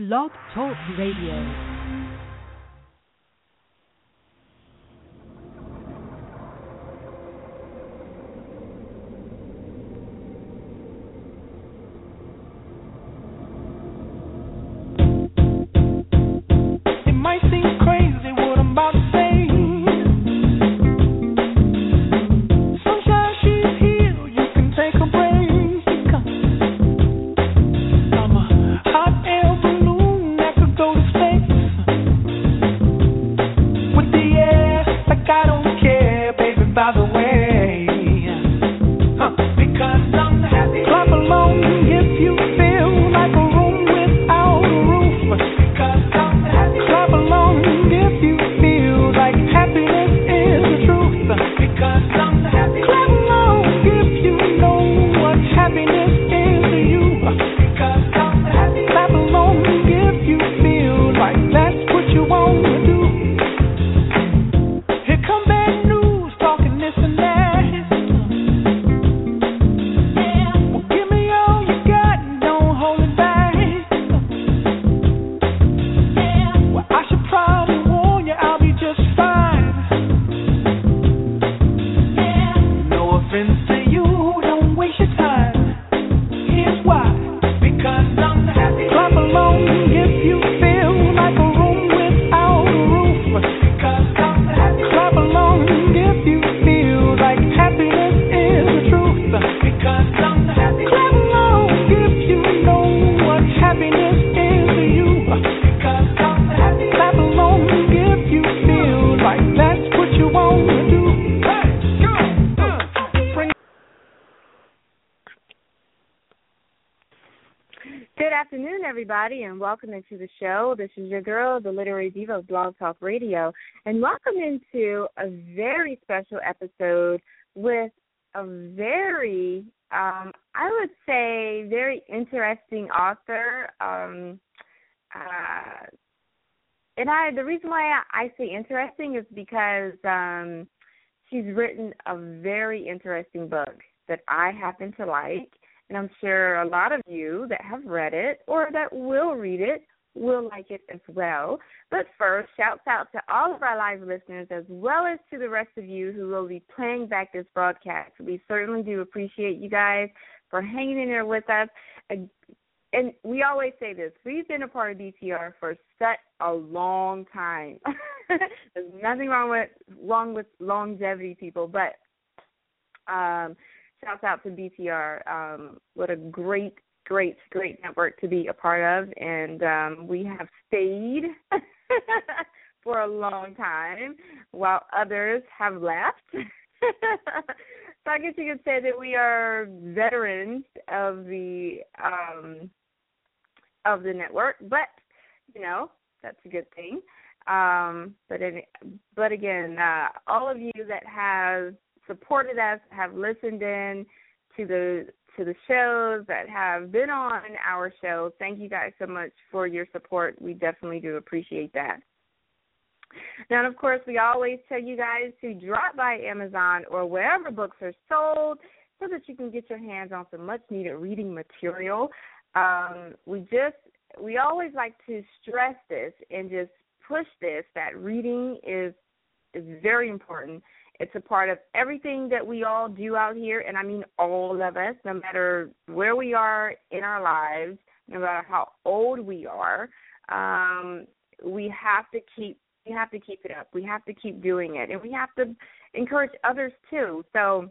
Blog Talk Radio. Welcome into the show. This is your girl, the Literary Diva of Blog Talk Radio, and welcome into a very special episode with a very, um, I would say, very interesting author. Um, uh, and I, the reason why I say interesting is because um, she's written a very interesting book that I happen to like and I'm sure a lot of you that have read it or that will read it will like it as well. But first, shouts out to all of our live listeners as well as to the rest of you who will be playing back this broadcast. We certainly do appreciate you guys for hanging in there with us. And we always say this we've been a part of BTR for such a long time. There's nothing wrong with wrong with longevity, people, but um, shouts out to BTR. Um, what a great, great, great network to be a part of, and um, we have stayed for a long time while others have left. so I guess you could say that we are veterans of the um, of the network, but you know that's a good thing. Um, but but again, uh, all of you that have supported us, have listened in to the to the shows that have been on our show. Thank you guys so much for your support. We definitely do appreciate that. Now, of course, we always tell you guys to drop by Amazon or wherever books are sold so that you can get your hands on some much needed reading material. Um, we just we always like to stress this and just push this that reading is is very important it's a part of everything that we all do out here, and I mean all of us, no matter where we are in our lives, no matter how old we are. Um, we have to keep we have to keep it up. We have to keep doing it, and we have to encourage others too. So,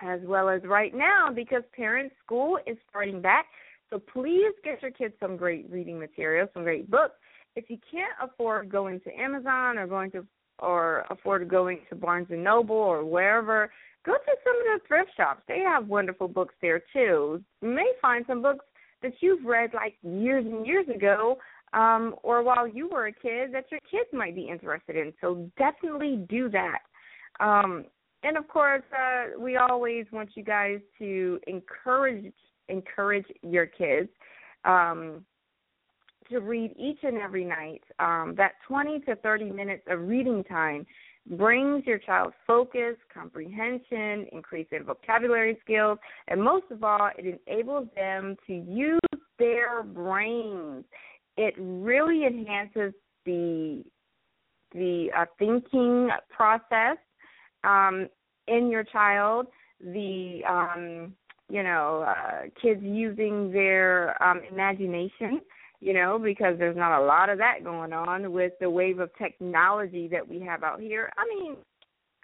as well as right now, because parents' school is starting back, so please get your kids some great reading material, some great books. If you can't afford going to Amazon or going to or afford going to Barnes and Noble or wherever, go to some of the thrift shops. They have wonderful books there too. You may find some books that you've read like years and years ago, um, or while you were a kid that your kids might be interested in. So definitely do that. Um, and of course, uh, we always want you guys to encourage encourage your kids. Um, to read each and every night. Um, that 20 to 30 minutes of reading time brings your child focus, comprehension, increasing vocabulary skills, and most of all, it enables them to use their brains. it really enhances the the uh, thinking process um, in your child. The um, you know uh, kids using their um, imagination you know, because there's not a lot of that going on with the wave of technology that we have out here. I mean,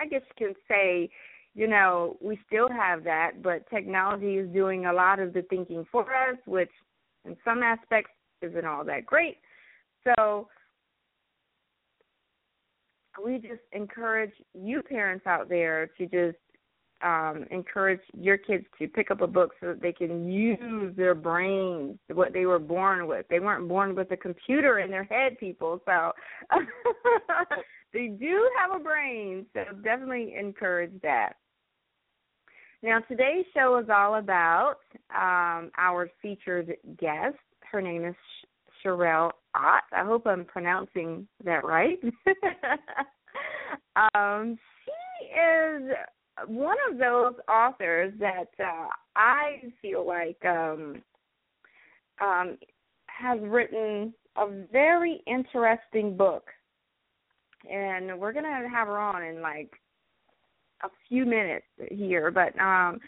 I guess you can say, you know, we still have that, but technology is doing a lot of the thinking for us, which in some aspects isn't all that great. So we just encourage you parents out there to just um, encourage your kids to pick up a book so that they can use their brains, what they were born with. They weren't born with a computer in their head, people. So they do have a brain. So definitely encourage that. Now, today's show is all about um, our featured guest. Her name is Sherel Ott. I hope I'm pronouncing that right. um, she is one of those authors that uh, I feel like um, um, has written a very interesting book, and we're gonna have her on in like a few minutes here. But um,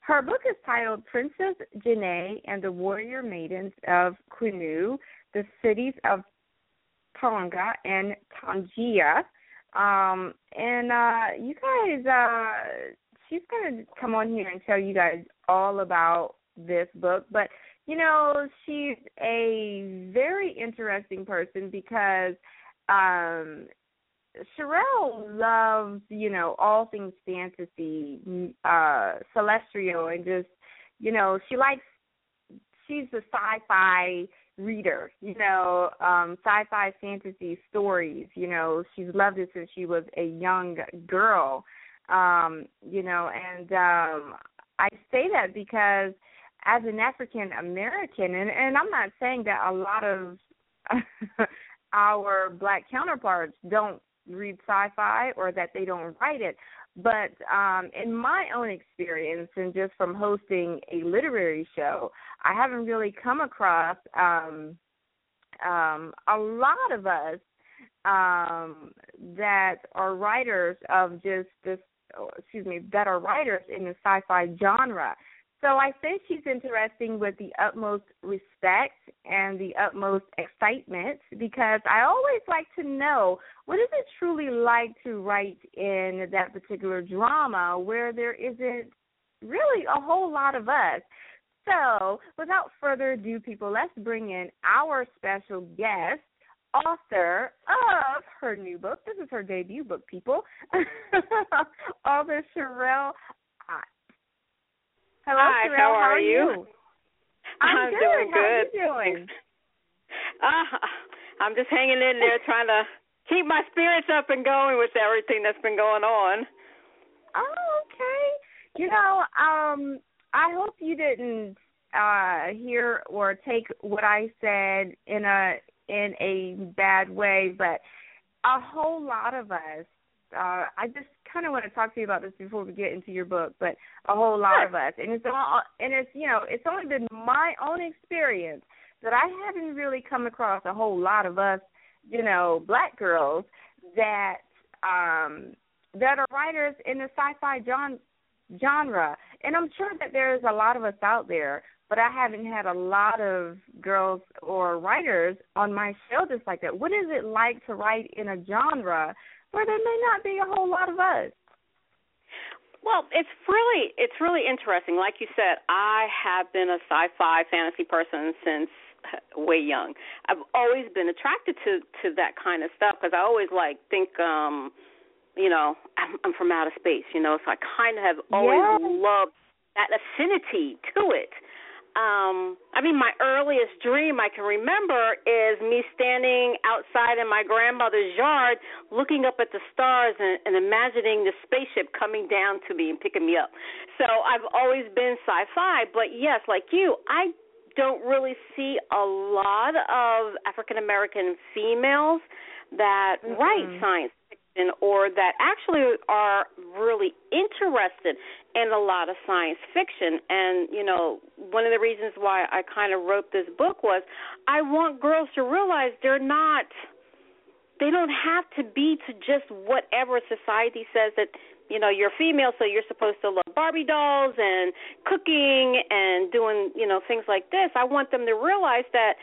her book is titled Princess Janai and the Warrior Maidens of Quinu, the cities of Tonga and Tongia um, and uh, you guys, uh, she's gonna come on here and tell you guys all about this book. But you know, she's a very interesting person because um Sherel loves, you know, all things fantasy, uh, celestial, and just, you know, she likes. She's a sci-fi reader, you know, um, sci-fi fantasy stories. You know, she's loved it since she was a young girl. Um, you know, and um, I say that because as an African American, and, and I'm not saying that a lot of our black counterparts don't read sci-fi or that they don't write it, but um, in my own experience, and just from hosting a literary show, I haven't really come across um, um, a lot of us um, that are writers of just this, excuse me, that are writers in the sci-fi genre. So I think she's interesting with the utmost respect and the utmost excitement because I always like to know what is it truly like to write in that particular drama where there isn't really a whole lot of us. So, without further ado, people, let's bring in our special guest, author of her new book. This is her debut book, people. author Sherel Hello, Hi, Sherel. how, how are you? I'm, I'm good. doing how good. are you doing? Uh, I'm just hanging in there trying to keep my spirits up and going with everything that's been going on. Oh, okay. You know, um, I hope you didn't uh hear or take what I said in a in a bad way, but a whole lot of us uh I just kind of want to talk to you about this before we get into your book, but a whole lot sure. of us, and it's all, and it's you know, it's only been my own experience that I haven't really come across a whole lot of us, you know, black girls that um that are writers in the sci-fi genre genre, and I'm sure that there's a lot of us out there. But I haven't had a lot of girls or writers on my show just like that. What is it like to write in a genre where there may not be a whole lot of us. Well, it's really it's really interesting. Like you said, I have been a sci-fi fantasy person since way young. I've always been attracted to to that kind of stuff because I always like think um you know, I'm, I'm from outer space, you know, so I kind of have always yeah. loved that affinity to it um I mean my earliest dream I can remember is me standing outside in my grandmother's yard looking up at the stars and, and imagining the spaceship coming down to me and picking me up. So I've always been sci-fi, but yes, like you, I don't really see a lot of African American females that mm-hmm. write science fiction or that actually are really interested in a lot of science fiction. And, you know, one of the reasons why I kind of wrote this book was I want girls to realize they're not they don't have to be to just whatever society says that you know you're female so you're supposed to love barbie dolls and cooking and doing you know things like this i want them to realize that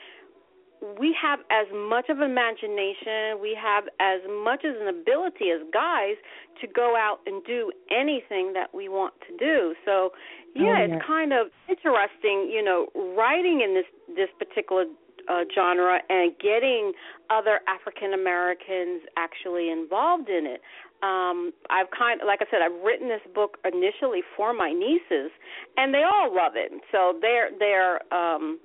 we have as much of imagination we have as much as an ability as guys to go out and do anything that we want to do so yeah, oh, yeah. it's kind of interesting you know writing in this this particular uh, genre and getting other African Americans actually involved in it. Um, I've kind of, like I said, I've written this book initially for my nieces, and they all love it. So they're they're um,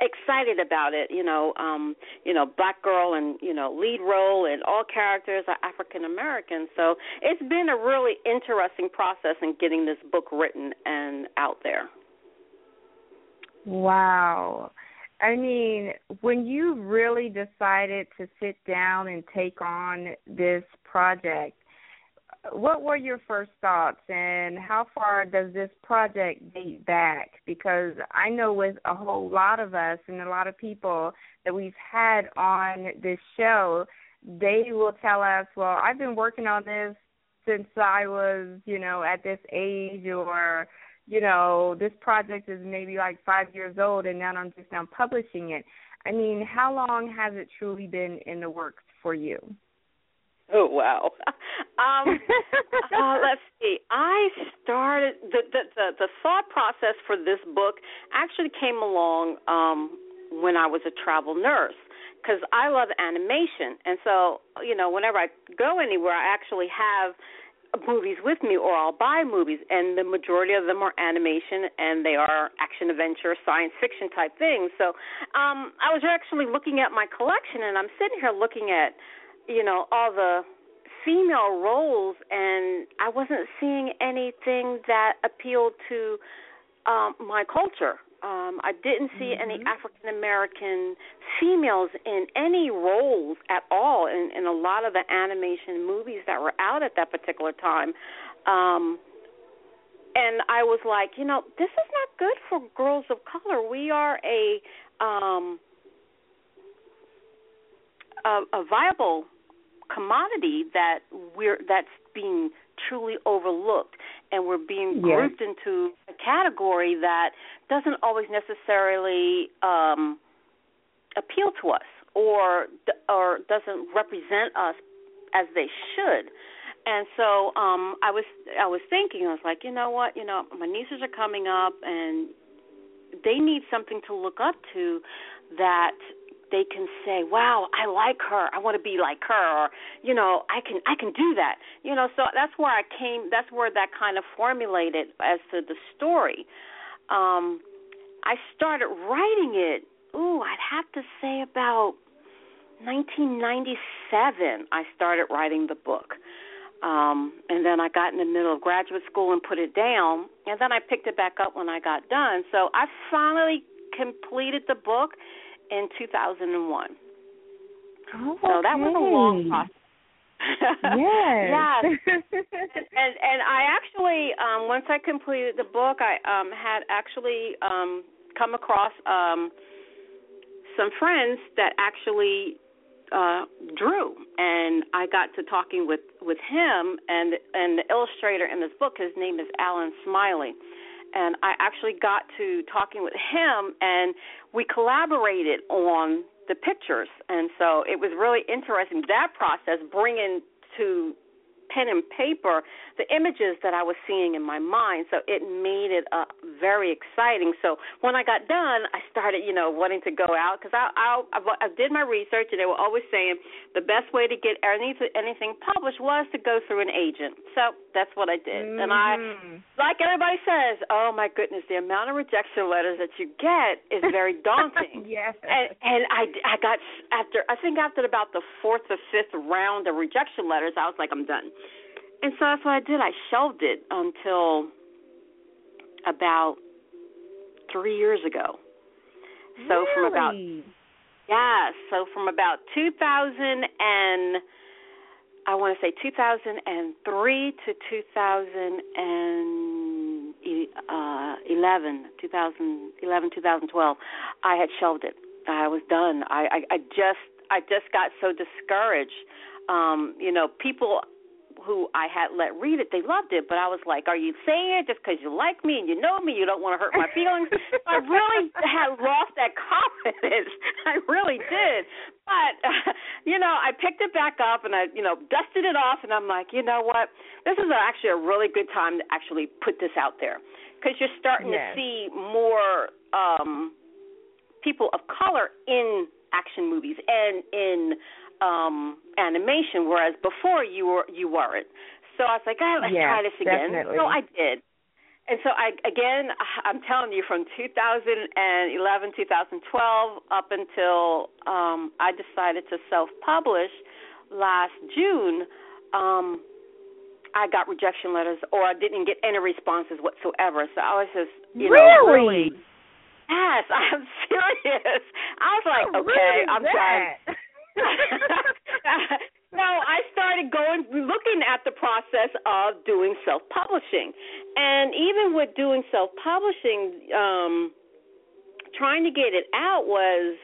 excited about it. You know, um, you know, black girl and you know lead role, and all characters are African American. So it's been a really interesting process in getting this book written and out there. Wow. I mean, when you really decided to sit down and take on this project, what were your first thoughts and how far does this project date back? Because I know with a whole lot of us and a lot of people that we've had on this show, they will tell us, well, I've been working on this since I was, you know, at this age or you know, this project is maybe like five years old and now I'm just now publishing it. I mean, how long has it truly been in the works for you? Oh wow. Um uh, let's see. I started the, the the the thought process for this book actually came along um when I was a travel nurse because I love animation, and so you know whenever I go anywhere, I actually have movies with me or I'll buy movies and the majority of them are animation and they are action adventure science fiction type things so um I was actually looking at my collection and I'm sitting here looking at you know all the female roles and I wasn't seeing anything that appealed to um my culture um, I didn't see mm-hmm. any African American females in any roles at all in, in a lot of the animation movies that were out at that particular time. Um, and I was like, you know, this is not good for girls of color. We are a um, a, a viable commodity that we're that's being truly overlooked and we're being grouped yes. into a category that doesn't always necessarily um appeal to us or or doesn't represent us as they should and so um i was i was thinking i was like you know what you know my nieces are coming up and they need something to look up to that they can say, "Wow, I like her. I want to be like her," or you know, "I can I can do that." You know, so that's where I came. That's where that kind of formulated as to the story. Um, I started writing it. Ooh, I'd have to say about 1997. I started writing the book. Um, and then I got in the middle of graduate school and put it down, and then I picked it back up when I got done. So I finally completed the book in 2001. Oh, so that was a long process. yes. yes. and and I actually um once I completed the book I um had actually um come across um some friends that actually uh drew and I got to talking with with him and and the illustrator in this book his name is Alan Smiley and I actually got to talking with him, and we collaborated on the pictures, and so it was really interesting that process, bringing to pen and paper the images that I was seeing in my mind. So it made it uh, very exciting. So when I got done, I started, you know, wanting to go out because I, I I did my research and they were always saying the best way to get anything anything published was to go through an agent. So that's what I did. Mm-hmm. And I, mm-hmm. like everybody says, oh my goodness, the amount of rejection letters that you get is very daunting. yes. And and I I got after I think after about the fourth or fifth round of rejection letters, I was like, I'm done. And so that's what I did. I shelved it until about three years ago. So really? from about yeah, so from about 2000 and I want to say 2003 to 2011, 2011, 2012. I had shelved it. I was done. I, I, I just, I just got so discouraged. Um, you know, people who I had let read it, they loved it, but I was like, "Are you saying it just because you like me and you know me? You don't want to hurt my feelings?" I really had lost that confidence. I really did. But uh, you know, I picked it back up and I, you know, dusted it off, and I'm like, you know what? This is actually a really good time to actually put this out there because you're starting yes. to see more um people of color in action movies and in um animation, whereas before you were you weren't. So I was like, oh, let's yes, try this again. Definitely. So I did. And so I again I'm telling you from 2011 2012 up until um I decided to self-publish last June um I got rejection letters or I didn't get any responses whatsoever. So I was just you really? know really Yes, I'm serious. I was like, How okay, I'm that? trying no, I started going looking at the process of doing self publishing. And even with doing self publishing, um trying to get it out was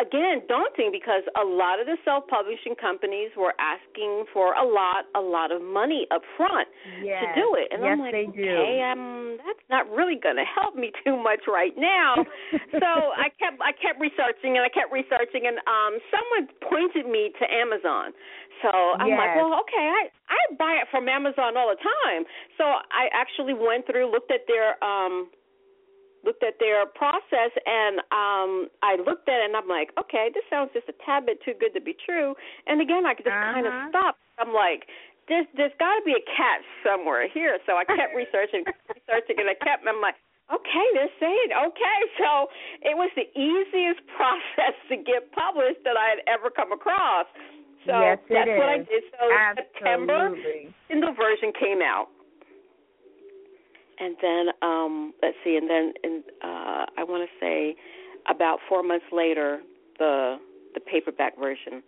again daunting because a lot of the self publishing companies were asking for a lot a lot of money up front yes. to do it. And yes, i'm like they do. okay um that's not really going to help me too much right now. So i kept i kept researching and i kept researching and um someone pointed me to amazon. So i'm like well okay i i buy it from amazon all the time. So i actually went through looked at their um looked at their process and um I looked at it and I'm like, okay, this sounds just a tad bit too good to be true. And again, I just kind of Uh-huh. stopped. I'm like, there's there's got to be a catch somewhere here. So I kept researching, researching, and I kept. I'm like, okay, they're saying okay. So it was the easiest process to get published that I had ever come across. So yes, that's what I did. So September, Absolutely. Kindle version came out and then um let's see and then in uh I want to say about 4 months later the the paperback version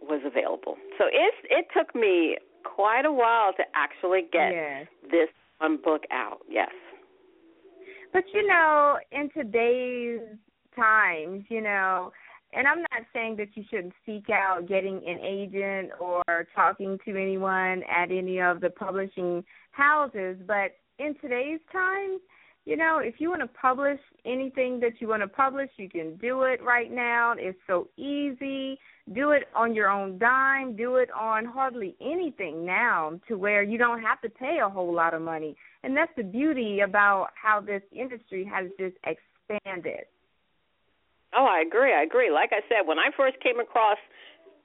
was available. So it it took me quite a while to actually get Yes. this one book out. Yes. But you know, in today's times, you know, and I'm not saying that you shouldn't seek out getting an agent or talking to anyone at any of the publishing houses, but in today's times, you know, if you want to publish anything that you want to publish, you can do it right now. It's so easy. Do it on your own dime. Do it on hardly anything now to where you don't have to pay a whole lot of money. And that's the beauty about how this industry has just expanded. Oh, I agree. I agree. Like I said, when I first came across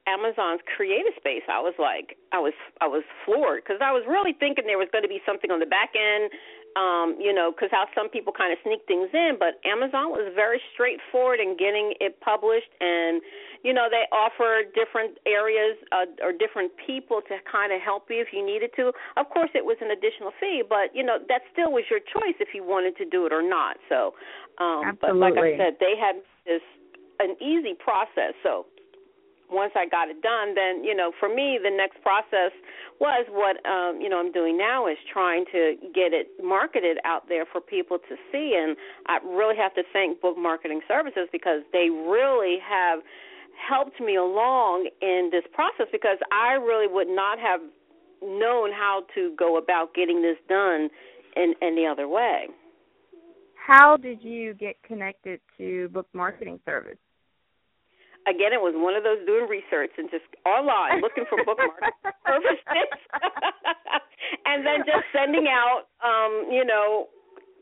Amazon's CreateSpace, I was like, I was, I was floored because I was really thinking there was going to be something on the back end, um, you know, because how some people kind of sneak things in. But Amazon was very straightforward in getting it published, and you know, they offer different areas uh, or different people to kind of help you if you needed to. Of course, it was an additional fee, but you know, that still was your choice if you wanted to do it or not. So, um, but like I said, they had this an easy process. So once I got it done, then you know, for me, the next process was what um, you know I'm doing now is trying to get it marketed out there for people to see, and I really have to thank Book Marketing Services because they really have helped me along in this process because I really would not have known how to go about getting this done in any other way. How did you get connected to Book Marketing Service? Again, it was one of those doing research and just online looking for bookmark services, and then just sending out, um, you know,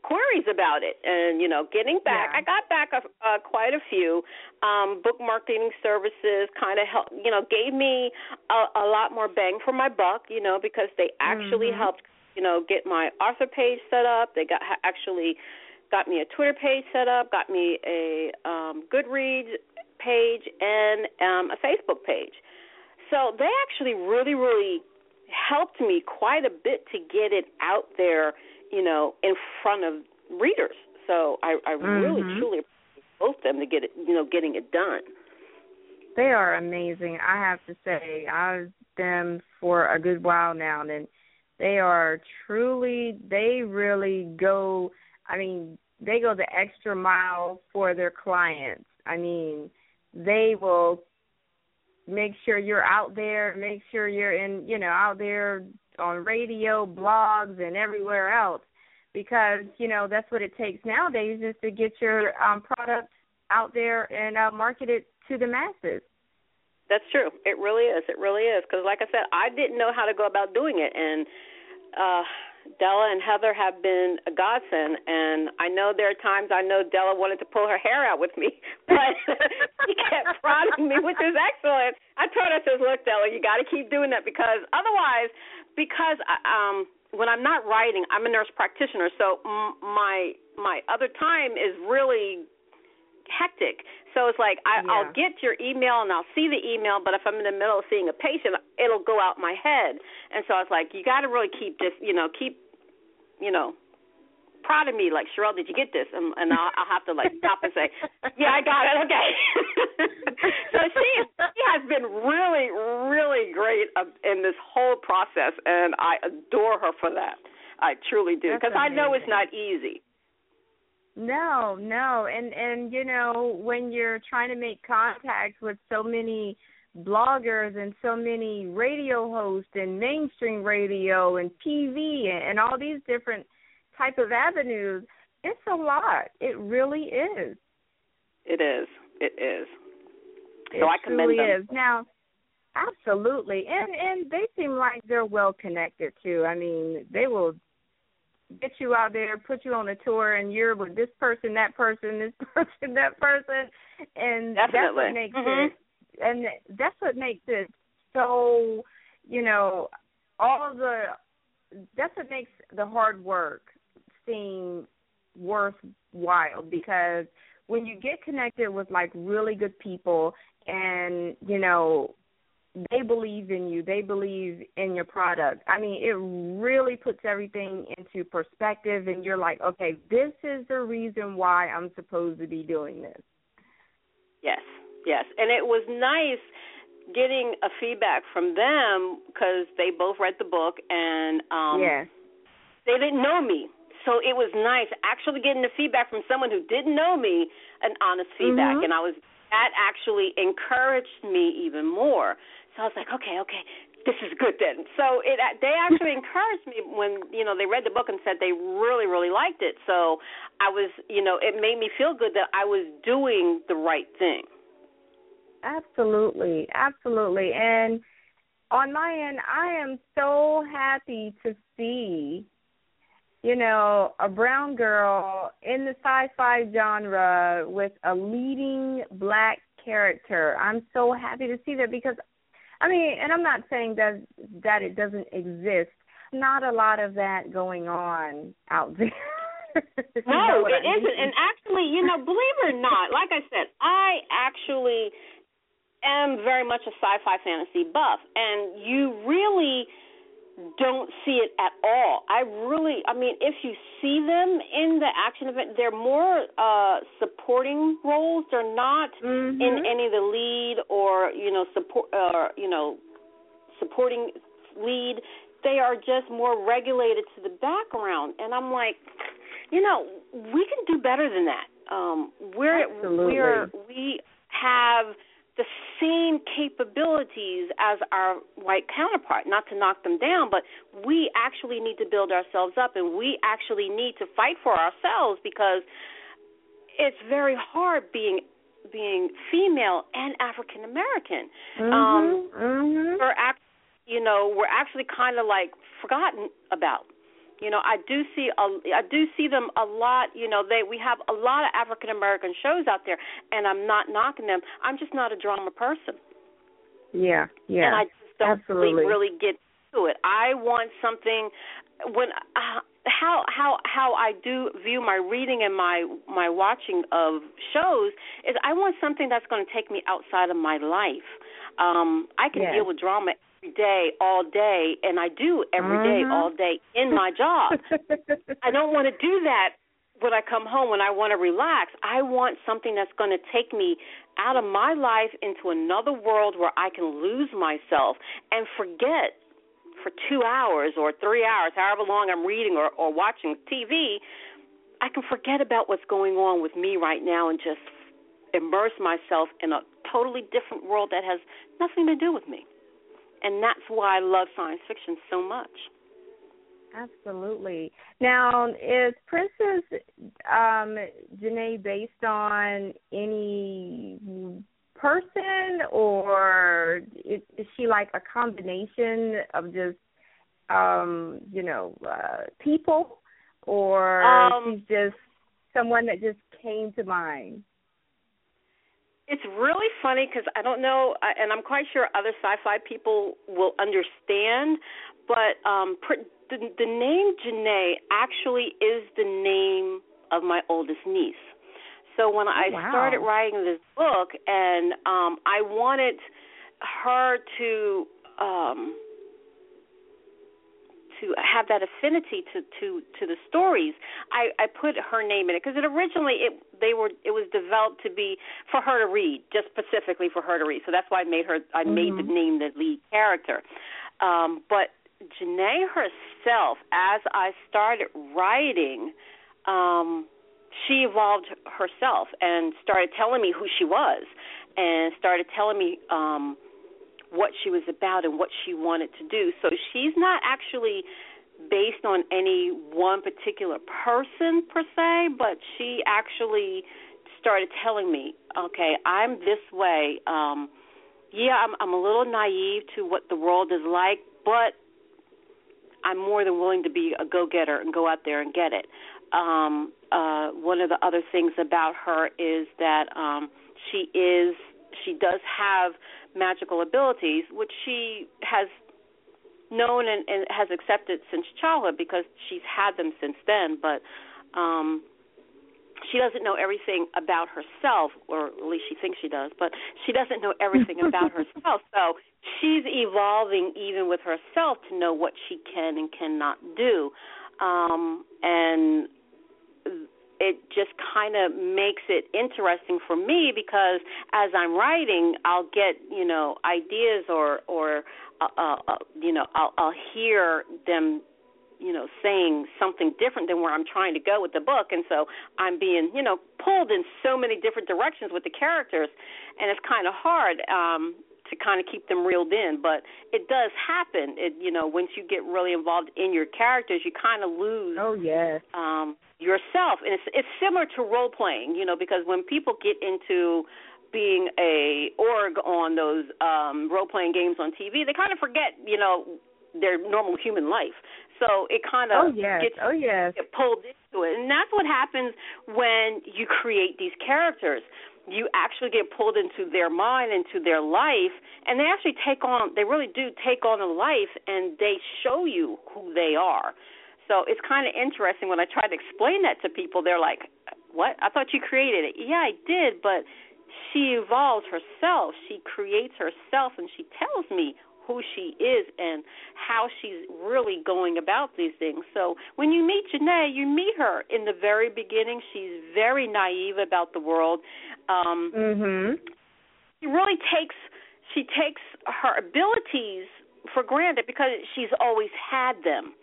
queries about it, and you know, getting back. Yeah. I got back a, uh, quite a few. Um, book marketing services kind of helped, you know, gave me a, a lot more bang for my buck, you know, because they actually Mhm. helped, you know, get my author page set up. They got actually got me a Twitter page set up, got me a um, Goodreads page, and um, a Facebook page. So they actually really, really helped me quite a bit to get it out there, you know, in front of readers. So I, I really, Mhm. truly appreciate both them to get it, you know, getting it done. they are amazing. I have to say, I've them for a good while now, and they are truly. They really go. I mean, they go the extra mile for their clients. I mean, they will make sure you're out there, make sure you're in, you know, out there on radio, blogs, and everywhere else, because you know that's what it takes nowadays is to get your um, product out there and uh, market it to the masses. That's true. It really is. It really is. Because, like I said, I didn't know how to go about doing it, and uh Della and Heather have been a godsend, and I know there are times I know Della wanted to pull her hair out with me, but she kept prodding me, which is excellent. I told her, I says, "Look, Della, you got to keep doing that because otherwise, because um, when I'm not writing, I'm a nurse practitioner, so m- my my other time is really hectic. So it's like I, yeah. I'll get your email and I'll see the email, but if I'm in the middle of seeing a patient, it'll go out my head. And so I was like, you got to really keep this, you know, keep, you know, prodding me like Cheryl, did you get this? And, and I'll, I'll have to like stop and say, yeah, I got it. Okay. so she she has been really really great uh, in this whole process, and I adore her for that. I truly do because I know it's not easy. No, no, and and you know when you're trying to make contact with so many bloggers and so many radio hosts and mainstream radio and TV and, and all these different type of avenues, it's a lot. It really is. It is. It is. It so I commend truly them. is. Now, absolutely, and and they seem like they're well connected too. I mean, they will get you out there, put you on a tour, and you're with this person, that person, this person, that person, and Definitely. that's what makes mm-hmm. it. And that's what makes it so. You know, all the. That's what makes the hard work seem worthwhile because when you get connected with like really good people and you know they believe in you they believe in your product. I mean it really puts everything into perspective and you're like okay this is the reason why i'm supposed to be doing this. Yes yes. And it was nice getting a feedback from them because they both read the book and um yes. they didn't know me. So it was nice actually getting the feedback from someone who didn't know me an honest feedback. Mhm. and i was that actually encouraged me even more so I was like, okay, okay, this is good then. So it uh, they actually encouraged me when you know they read the book and said they really really liked it. So I was you know it made me feel good that I was doing the right thing. Absolutely, absolutely. And on my end, I am so happy to see, you know, a brown girl in the sci-fi genre with a leading black character. I'm so happy to see that because I mean, and I'm not saying that that it doesn't exist. Not a lot of that going on out there. No, it I isn't. And actually, you know, believe it or not, like I said, I actually am very much a sci-fi fantasy buff, and you really don't see it at all. I really, I mean, if you see them in the action event, they're more uh supporting roles. They're not Mhm. in any of the lead or you know support or you know supporting lead. They are just more regulated to the background, and I'm like, you know, we can do better than that. Um, we're Absolutely. we're we have the same capabilities as our white counterpart. Not to knock them down, but we actually need to build ourselves up, and we actually need to fight for ourselves because it's very hard being being female and African American. Mhm. Um, mhm. we're act, you know, we're actually kind of like forgotten about. You know, I do see a, I do see them a lot. You know, they we have a lot of African American shows out there, and I'm not knocking them. I'm just not a drama person, Yeah, yeah. and I just don't absolutely. really really get to it. I want something when uh, how how how I do view my reading and my my watching of shows is I want something that's going to take me outside of my life. Um, I can Yes. deal with drama day, all day, and I do every day, Mhm. all day in my job. I don't want to do that when I come home when I want to relax. I want something that's going to take me out of my life into another world where I can lose myself and forget for two hours or three hours, however long I'm reading or, or watching TV, I can forget about what's going on with me right now and just immerse myself in a totally different world that has nothing to do with me. And that's why I love science fiction so much. Absolutely. Now, is Princess um, Janai based on any person, or is, is she like a combination of just, um, you know, uh, people, or um, she's just someone that just came to mind? It's really funny because I don't know, and I'm quite sure other sci-fi people will understand. But um, the, the name Janai actually is the name of my oldest niece. So when I wow. started writing this book, and um, I wanted her to um, to have that affinity to to to the stories, I, I put her name in it because it originally it they were it was developed to be for her to read, just specifically for her to read. So that's why I made her I mm-hmm. made the name the lead character. Um, but Janai herself, as I started writing, um, she evolved herself and started telling me who she was, and started telling me um, what she was about and what she wanted to do. So she's not actually based on any one particular person per se, but she actually started telling me, okay, I'm this way. Um, yeah, I'm, I'm a little naive to what the world is like, but I'm more than willing to be a go getter and go out there and get it. Um, uh, one of the other things about her is that um, she is she does have magical abilities, which she has known and, and has accepted since childhood because she's had them since then. But um, she doesn't know everything about herself, or at least she thinks she does, but she doesn't know everything about herself. So she's evolving even with herself to know what she can and cannot do. Um, and it just kind of makes it interesting for me because as I'm writing, I'll get you know ideas or or uh, uh, uh you know I'll, I'll hear them you know saying something different than where I'm trying to go with the book. And so I'm being you know pulled in so many different directions with the characters and it's kind of hard. Um to kind of keep them reeled in but it does happen it you know once you get really involved in your characters you kind of lose oh yes um yourself and it's it's similar to role playing you know because when people get into being a org on those um role playing games on TV they kind of forget you know their normal human life so it kind of oh, yes. gets oh, yes. get pulled into it. And that's what happens when you create these characters. You actually get pulled into their mind, into their life, and they actually take on, they really do take on a life, and they show you who they are. So it's kind of interesting when I try to explain that to people. They're like, "What? I thought you created it." Yeah, I did, but she evolves herself. She creates herself, and she tells me who she is and how she's really going about these things. So when you meet Janai, you meet her in the very beginning. She's very naive about the world. Um mhm. She really takes she takes her abilities for granted because she's always had them.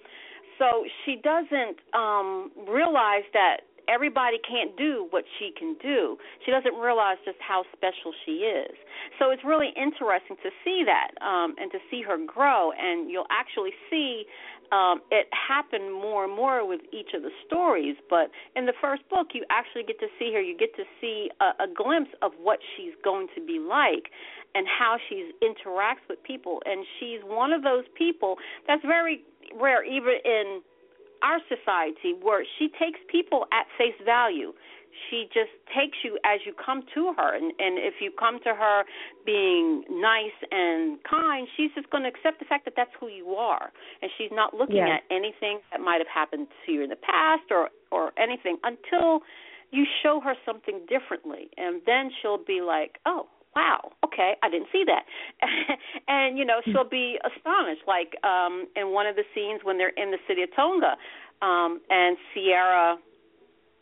So she doesn't um realize that everybody can't do what she can do. She doesn't realize just how special she is. So it's really interesting to see that um, and to see her grow. And you'll actually see um, it happened more and more with each of the stories. But in the first book, you actually get to see her. You get to see a, a glimpse of what she's going to be like and how she interacts with people. And she's one of those people that's very rare, even in our society where she takes people at face value. She just takes you as you come to her, and, and if you come to her being nice and kind, she's just going to accept the fact that that's who you are, and she's not looking at anything that might have happened to you in the past or or anything until you show her something differently, and then she'll be like, "Oh, wow, okay, I didn't see that. and, you know, she'll be astonished. Like um in one of the scenes when they're in the city of Tonga, um, and Sierra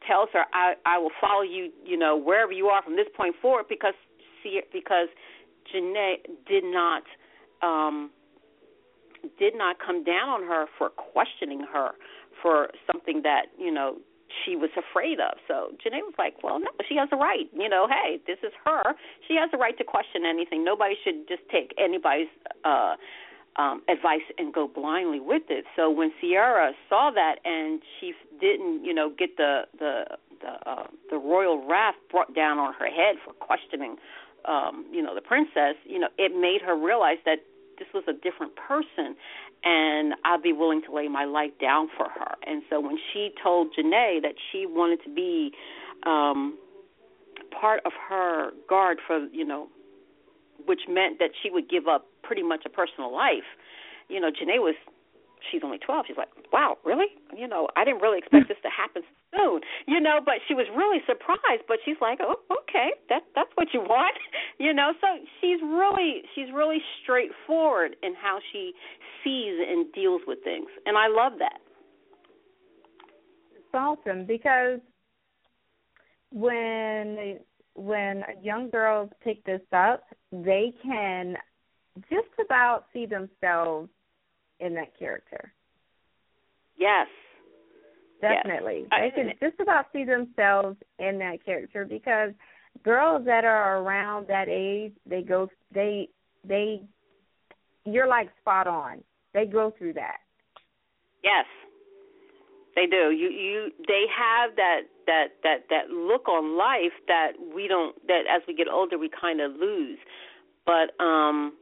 tells her, I, I will follow you, you know, wherever you are from this point forward because see because Janai did not um did not come down on her for questioning her for something that you know she was afraid of. So Janai was like, well, no, she has a right. You know, hey, this is her. She has a right to question anything. Nobody should just take anybody's uh um advice and go blindly with it. So when Ciara saw that and she didn't, you know, get the the the uh the royal wrath brought down on her head for questioning um, you know, the princess, you know, it made her realize that this was a different person and I'd be willing to lay my life down for her. And so when she told Janai that she wanted to be um part of her guard for, you know, which meant that she would give up pretty much a personal life. You know, Janai was she's only 12. She's like, "Wow, really? You know, I didn't really expect hmm. this to happen soon." You know, but she was really surprised, but she's like, "Oh, okay. That that's what you want." you know, so she's really she's really straightforward in how she sees and deals with things. And I love that. It's awesome because when when young girls pick this up, they can just about see themselves in that character. Yes. Definitely. Yes. They can just about see themselves in that character because girls that are around that age, they go they they you're like spot on. They go through that. Yes. They do. You you they have that that that that look on life that we don't that as we get older we kind of lose. But um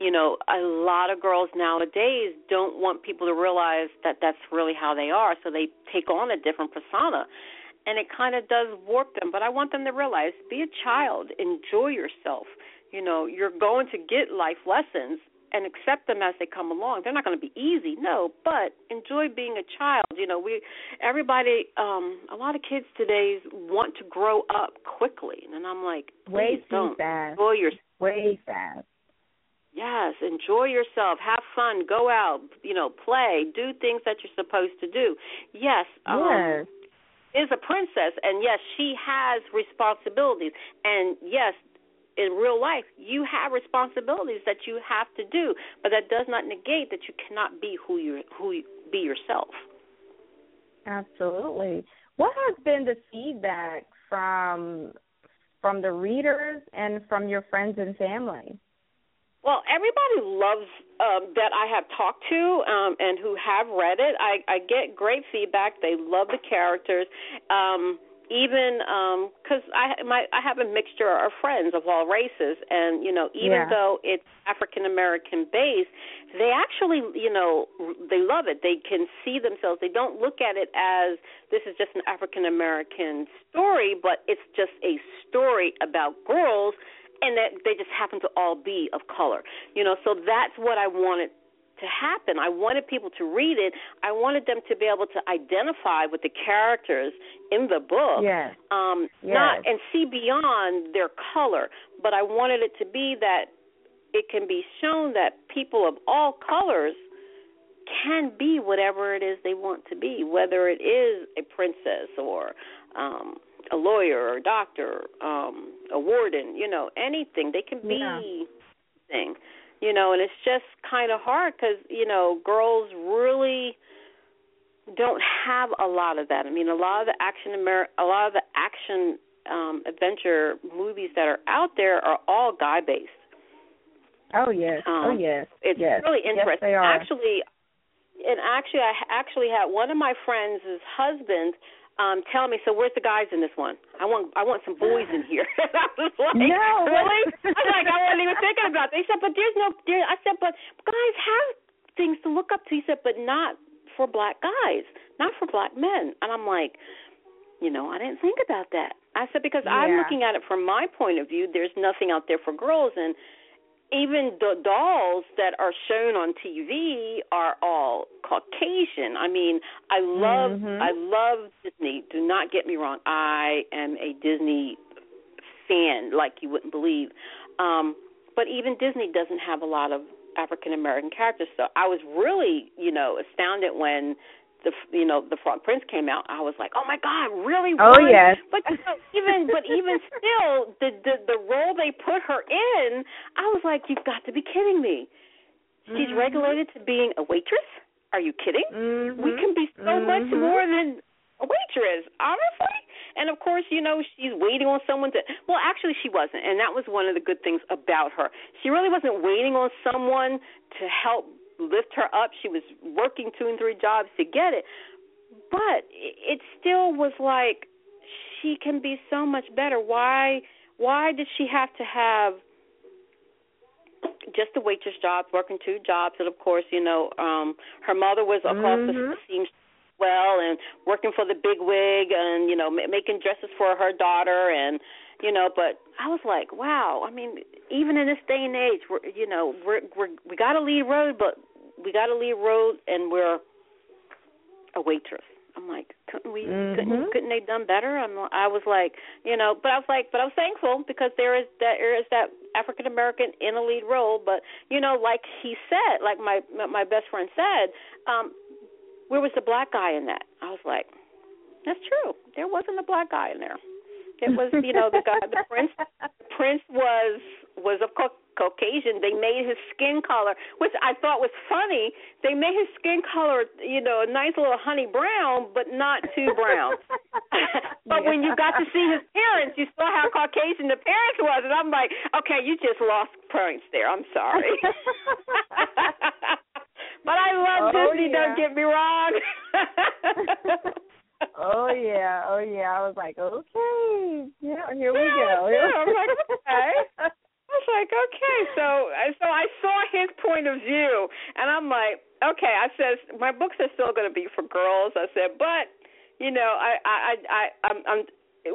you know, a lot of girls nowadays don't want people to realize that that's really how they are, so they take on a different persona. And it kind of does warp them, but I want them to realize be a child, enjoy yourself. You know, you're going to get life lessons and accept them as they come along. They're not going to be easy, no, but enjoy being a child. You know, we everybody um a lot of kids today want to grow up quickly, and I'm like, way too don't. fast. Enjoy your way fast. Yes, enjoy yourself, have fun, go out, you know, play, do things that you're supposed to do. Yes, um, yes. is a princess, and yes, she has responsibilities, and yes, in real life, you have responsibilities that you have to do, but that does not negate that you cannot be who you who you, be yourself. Absolutely. What has been the feedback from from the readers and from your friends and family? Well, everybody loves um, that I have talked to um, and who have read it. I, I get great feedback. They love the characters. Um, even because um, I my I have a mixture of friends of all races, and you know even yeah. though it's African American based, they actually you know they love it. They can see themselves. They don't look at it as this is just an African American story, but it's just a story about girls and that they just happen to all be of color. You know, so that's what I wanted to happen. I wanted people to read it. I wanted them to be able to identify with the characters in the book. Yes. Um yes. not and see beyond their color, but I wanted it to be that it can be shown that people of all colors can be whatever it is they want to be, whether it is a princess or um a lawyer or a doctor, um, a warden, you know, anything. They can be yeah. thing, you know, and it's just kind of hard because you know girls really don't have a lot of that. I mean, a lot of the action, Amer- a lot of the action um, adventure movies that are out there are all guy based. Oh yes, um, oh yes, it's yes. really interesting. Yes, they are. Actually, and actually, I actually had one of my friends' husband um, tell me, so where's the guys in this one? I want I want some boys in here. I was like, no, really? I was like, I wasn't even thinking about that. He said, but there's no. There, I said, but guys have things to look up to. He said, but not for black guys, not for black men. And I'm like, you know, I didn't think about that. I said because yeah. I'm looking at it from my point of view. There's nothing out there for girls, and even the dolls that are shown on TV are all Caucasian. I mean, I love mm-hmm. I love Disney. Do not get me wrong. I am a Disney fan like you wouldn't believe. Um but even Disney doesn't have a lot of African American characters. So I was really, you know, astounded when the you know the Frog Prince came out, I was like, oh my god, really? Oh One? yes. But you know, even but even still, the the the role they put her in, I was like, you've got to be kidding me. She's Mhm. regulated to being a waitress. Are you kidding? Mhm. We can be so much Mhm. more than a waitress, honestly. And of course, you know, she's waiting on someone to. Well, actually, she wasn't, and that was one of the good things about her. She really wasn't waiting on someone to help lift her up. She was working two and three jobs to get it, but it still was like she can be so much better. Why? Why did she have to have? just a waitress job, working two jobs, and of course, you know, um her mother was across Mhm. the seams well, and working for the big wig, and you know, ma- making dresses for her daughter, and you know, but I was like, wow. I mean, even in this day and age, we're you know, we're we're we got a lead road, but we got a lead road, and we're a waitress. I'm like, couldn't we? Mhm. Couldn't couldn't they done better? I'm. I was like, you know, but I was like, but I was thankful because there is that there is that African American in a lead role. But you know, like he said, like my my best friend said, um, where was the black guy in that? I was like, that's true. There wasn't a black guy in there. It was, you know, the guy, the prince. The prince was was of course Caucasian. They made his skin color, which I thought was funny. They made his skin color, you know, a nice little honey brown, but not too brown. but when you got to see his parents, you saw how Caucasian the parents was, and I'm like, okay, you just lost points there. I'm sorry. but I love Oh, Disney. yeah. Don't get me wrong. Oh yeah, oh yeah. I was like, okay, yeah, here we Yeah, go. yeah, I'm like, okay. I was like, okay, so uh, so I saw his point of view, and I'm like, okay. I says my books are still going to be for girls. I said, but you know, I I I I'm, I'm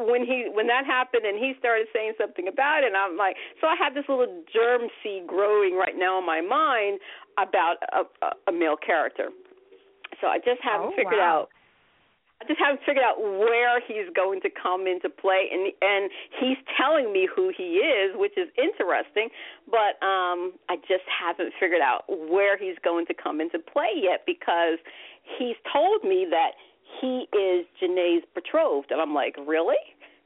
when he when that happened and he started saying something about it, and I'm like, so I have this little germ seed growing right now in my mind about a, a, a male character. So I just haven't Oh, figured wow. out I just haven't figured out where he's going to come into play and and he's telling me who he is, which is interesting, but um I just haven't figured out where he's going to come into play yet because he's told me that he is Janai's betrothed and I'm like, "Really?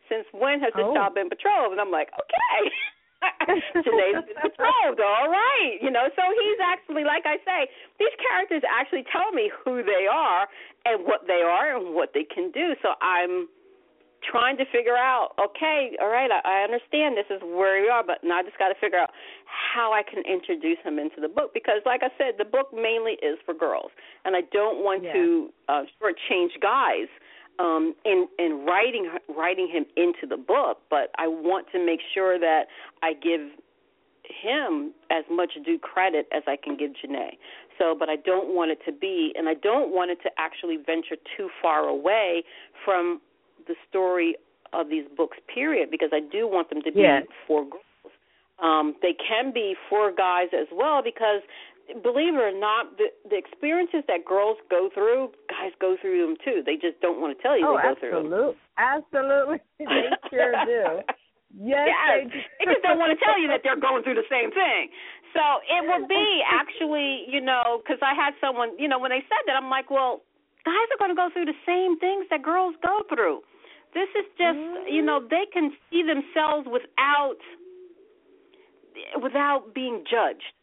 Since when has this Oh. child been betrothed?" And I'm like, "Okay." Janai's been all right. You know, so he's actually, like I say, these characters actually tell me who they are and what they are and what they can do. So I'm trying to figure out, okay, all right, I, I understand this is where we are, but now I just got to figure out how I can introduce him into the book because, like I said, the book mainly is for girls, and I don't want Yeah. to uh, shortchange guys um in in writing writing him into the book but i want to make sure that i give him as much due credit as i can give janai so but i don't want it to be and i don't want it to actually venture too far away from the story of these books period because i do want them to be Yes. for girls um they can be for guys as well because believe it or not, the the experiences that girls go through, guys go through them too. They just don't want to tell you oh, they go through them. absolutely, absolutely. They sure do. Yes, yes, they do. they just don't want to tell you that they're going through the same thing. So it would be actually, you know, because I had someone, you know, when they said that, I'm like, well, guys are going to go through the same things that girls go through. This is just, you know, mm-hmm. they can see themselves without without being judged.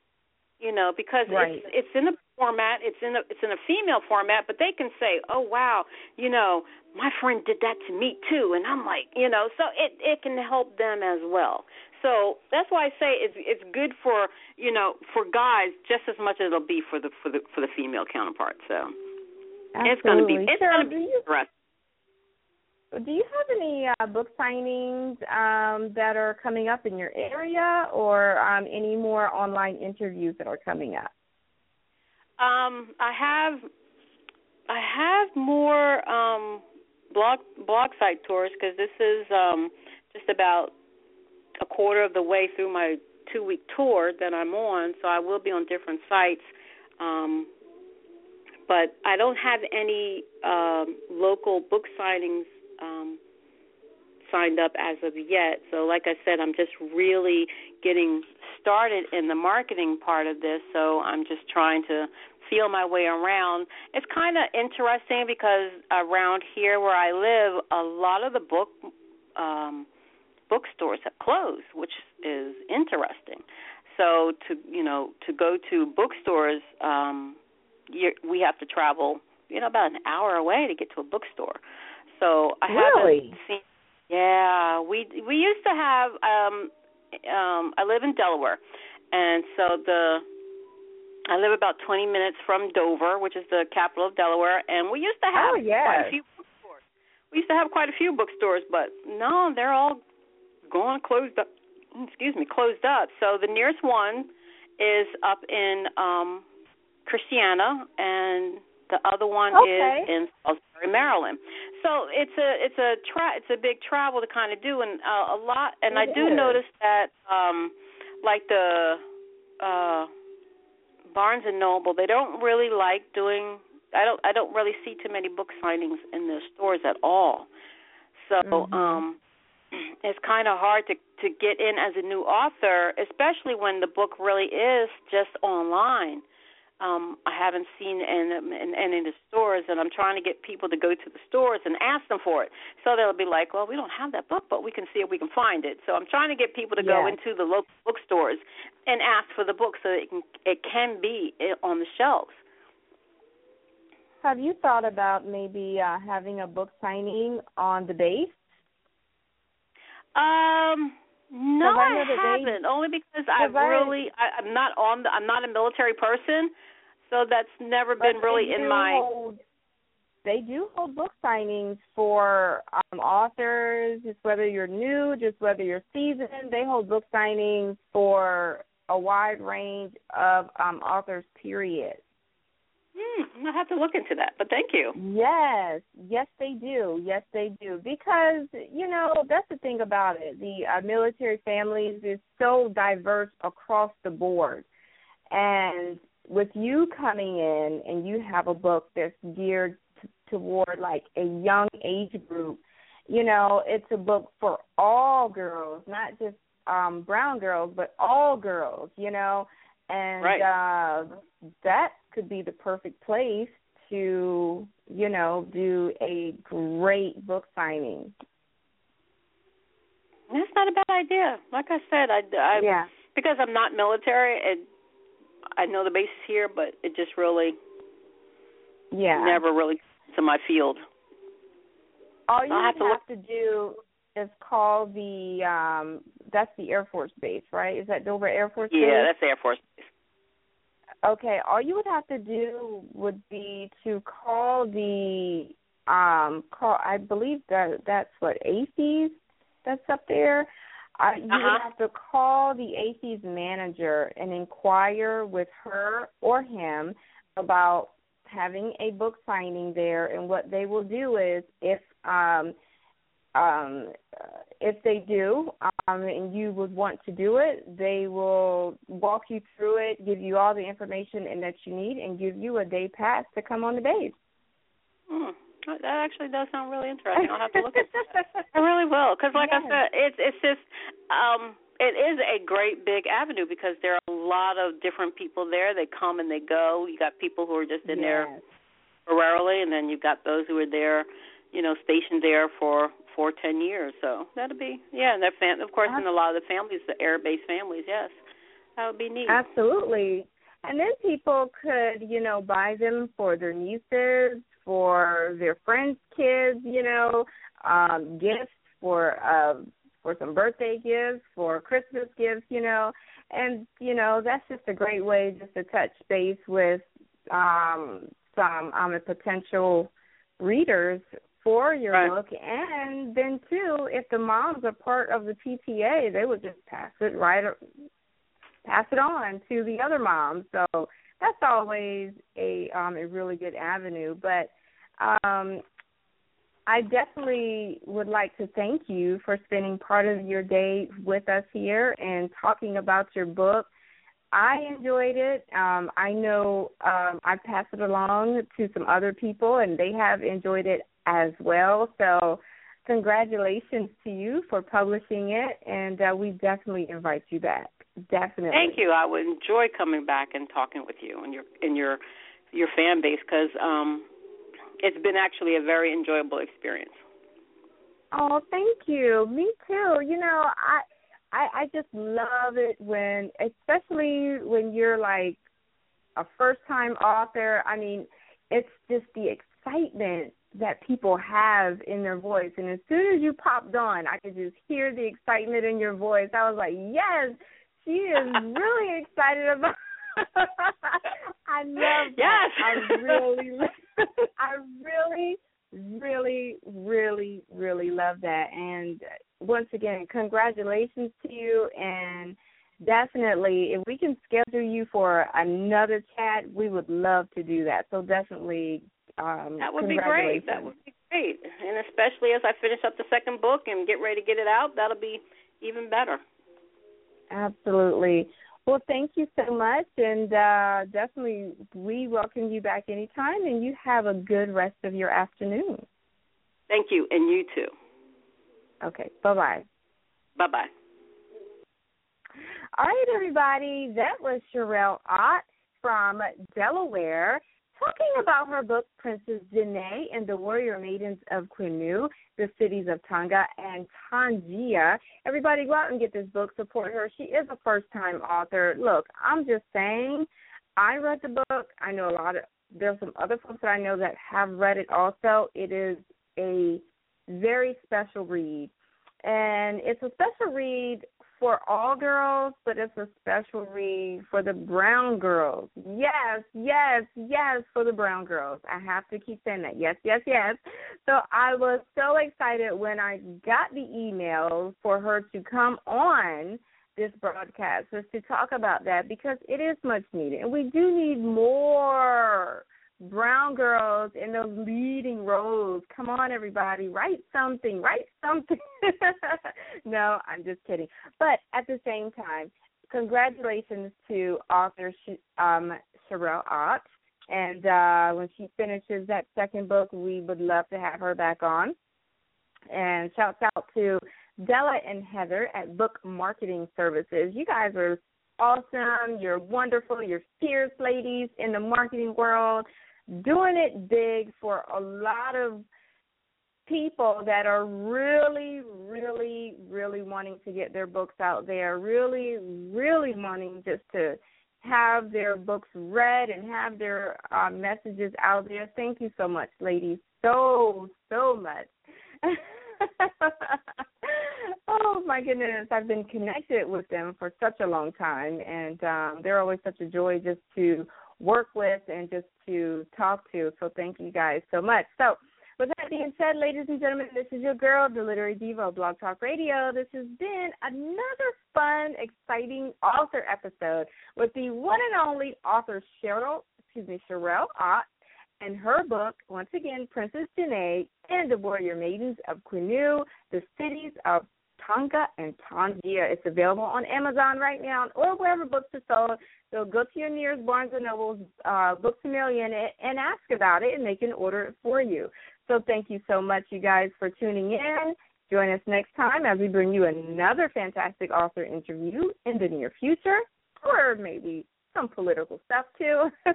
You know, because Right. it's it's in a format, it's in a it's in a female format, but they can say, "Oh wow, you know, my friend did that to me too," and I'm like, you know, so it it can help them as well. So that's why I say it's it's good for you know for guys just as much as it'll be for the for the for the female counterpart. So it's going to be Absolutely. it's Cheryl, going to be you interesting. do you have any uh, book signings um, that are coming up in your area, or um, any more online interviews that are coming up? Um, I have I have more um blog blog site tours because this is um just about a quarter of the way through my two week tour that I'm on, so I will be on different sites. Um but I don't have any um local book signings um signed up as of yet. So like I said, I'm just really getting started in the marketing part of this, so I'm just trying to feel my way around. It's kind of interesting because around here where I live, a lot of the book um bookstores have closed, which is interesting. So to you know to go to bookstores, um, you, we have to travel you know about an hour away to get to a bookstore. So I really? haven't seen. Yeah, we we used to have. um um I live in Delaware, and so the I live about 20 minutes from Dover, which is the capital of Delaware, and we used to have oh, yes. quite a few bookstores. We used to have quite a few bookstores, but no, they're all gone, closed up. Excuse me, closed up. So the nearest one is up in um Christiana, and the other one okay. is in Salisbury, Maryland. So it's a it's a tra- it's a big travel to kind of do, and uh, a lot. And It I do is. notice that, um like the uh Barnes and Noble, they don't really like doing. I don't. I don't really see too many book signings in their stores at all. So Mhm. um, it's kind of hard to to get in as a new author, especially when the book really is just online. Um, I haven't seen in, in any of the stores, and I'm trying to get people to go to the stores and ask them for it. So they'll be like, "Well, we don't have that book, but we can see if we can find it." So I'm trying to get people to go into the local bookstores and ask for the book so it can it can be on the shelves. Have you thought about maybe uh, having a book signing on the base? Um, no, I I, that they- haven't. Only because I've I- really I, I'm not on the I'm not a military person, so that's never been really in my. Hold, they do hold book signings for um, authors, just whether you're new, just whether you're seasoned. They hold book signings for a wide range of um, authors. Period. Hmm, I'll have to look into that. But thank you. Yes, yes, they do. Yes, they do. Because you know that's the thing about it. The uh, military families is so diverse across the board, and with you coming in and you have a book that's geared t- toward like a young age group, you know, it's a book for all girls, not just um brown girls, but all girls. You know, and Right. uh that could be the perfect place to you know do a great book signing That's not a bad idea. Like I said, I, I yeah because I'm not military, and I know the bases here, but it just really yeah never really to my field. all you have have, to look- to do is call the um that's the air force base right is that dover air force Yeah, base that's Air Force Base. Okay all you would have to do would be to call the um call i believe that that's what aces that's up there uh, you Uh-huh. would have to call the ACES manager and inquire with her or him about having a book signing there. And what they will do is, if um, um, uh, if they do, um, and you would want to do it, they will walk you through it, give you all the information and that you need, and give you a day pass to come on the base. Hmm. That actually does sound really interesting. I'll have to look at that. I really will, because like I said, it's it's just um it is a great big avenue because there are a lot of different people there. They come and they go. You got people who are just in there Yes. temporarily, and then you've got those who are there, you know, stationed there for for ten years. So that'll be yeah, and their fam- of course, in a lot of the families, the air base families, yes, that would be neat. Absolutely. And then people could, you know, buy them for their nieces, for their friends' kids, you know, um, gifts for uh for some birthday gifts, for Christmas gifts, you know. And, you know, that's just a great way just to touch base with um some um potential readers for your Right. book and then too if the moms are part of the PTA they would just pass it right pass it on to the other moms. So that's always a um a really good avenue. But um I definitely would like to thank you for spending part of your day with us here and talking about your book. I enjoyed it. Um, I know um, I passed it along to some other people, and they have enjoyed it as well. So, congratulations to you for publishing it, and uh, we definitely invite you back. Definitely. Thank you. I would enjoy coming back and talking with you and your and your your fan base because um, it's been actually a very enjoyable experience. Oh, thank you. Me too. You know, I I I just love it when especially when you're like a first time author. I mean, it's just the excitement that people have in their voice and as soon as you popped on, I could just hear the excitement in your voice. I was like, "Yes, she is really excited about I love that. Yes. I really I really really, really, really love that. And once again, congratulations to you. And definitely, if we can schedule you for another chat, we would love to do that. So definitely, um, that would be great. That would be great. And especially as I finish up the second book and get ready to get it out, that'll be even better. Absolutely. Well, thank you so much, and uh, definitely we welcome you back anytime, and you have a good rest of your afternoon. Thank you, and you too. Okay, bye bye. Bye bye. All right, everybody, that was Sherel Ott from Delaware talking about her book, Princess Janai and the Warrior Maidens of Quinu, the cities of Tonga and Tongia. Everybody go out and get this book, support her. She is a first time author. Look, I'm just saying, I read the book. I know a lot of, there's some other folks that I know that have read it also. It is a very special read. And it's a special read for all girls, but it's a special read for the brown girls. Yes, yes, yes, for the brown girls. I have to keep saying that. Yes, yes, yes. So I was so excited when I got the email for her to come on this broadcast just to talk about that because it is much needed. And we do need more brown girls in those leading roles. Come on, everybody, write something, write something. no, I'm just kidding. But at the same time, congratulations to author um, Sherel Ott. And uh, when she finishes that second book, we would love to have her back on. And shouts out to Della and Heather at Book Marketing Services. You guys are awesome. You're wonderful. You're fierce ladies in the marketing world doing it big for a lot of people that are really, really, really wanting to get their books out there, really, really wanting just to have their books read and have their uh, messages out there. Thank you so much, ladies, so, so much. oh my goodness, I've been connected with them for such a long time, and um, they're always such a joy just to work with and just to talk to. So thank you guys so much. So with that being said, ladies and gentlemen, this is your girl, the Literary Diva, Blog Talk Radio. This has been another fun, exciting author episode with the one and only author Cheryl, excuse me, Sherel Ott, and her book, once again, Princess Janai and the Warrior Maidens of Quinu, the cities of Tonga and Tongia. It's available on Amazon right now or wherever books are sold. So go to your nearest Barnes and Noble, uh, Books a Million, and ask about it, and they can order it for you. So thank you so much, you guys, for tuning in. Join us next time as we bring you another fantastic author interview in the near future, or maybe some political stuff too.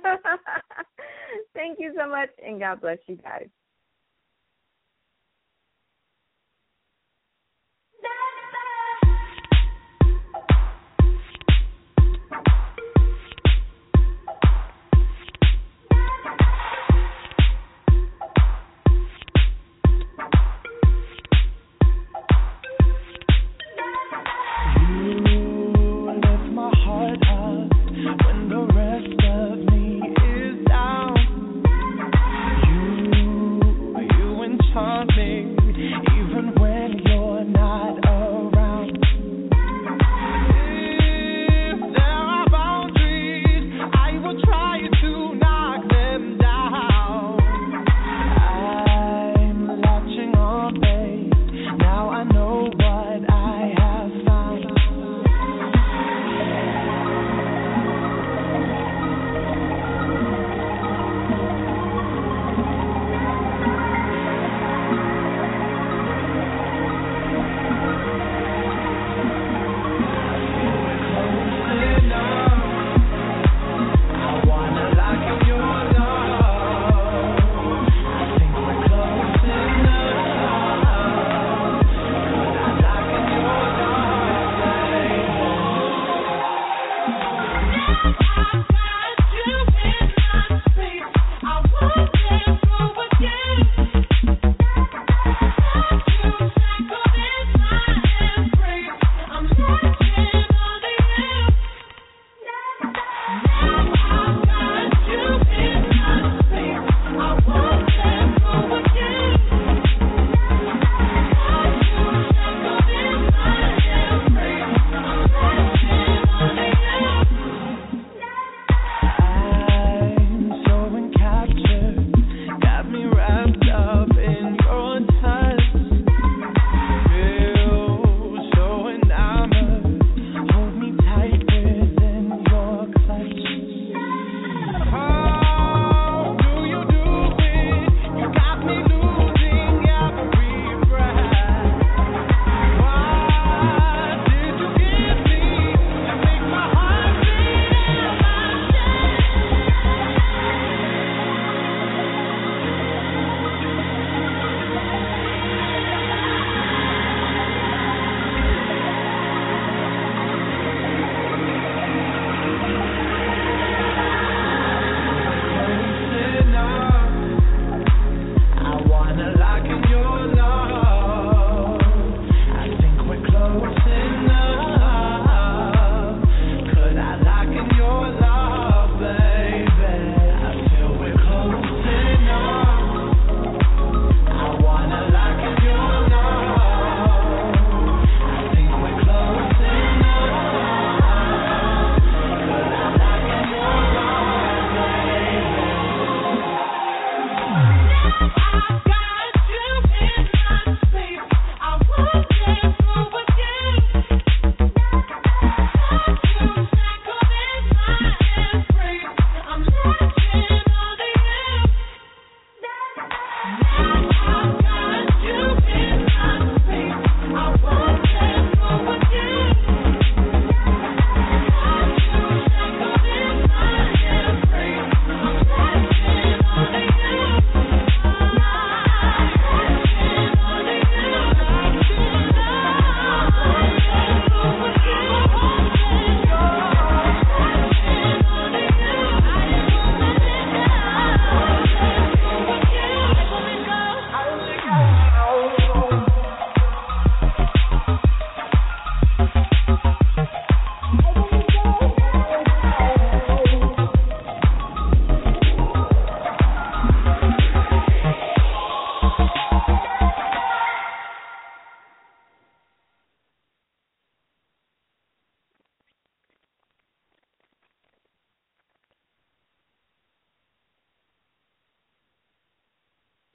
thank you so much, and God bless you guys.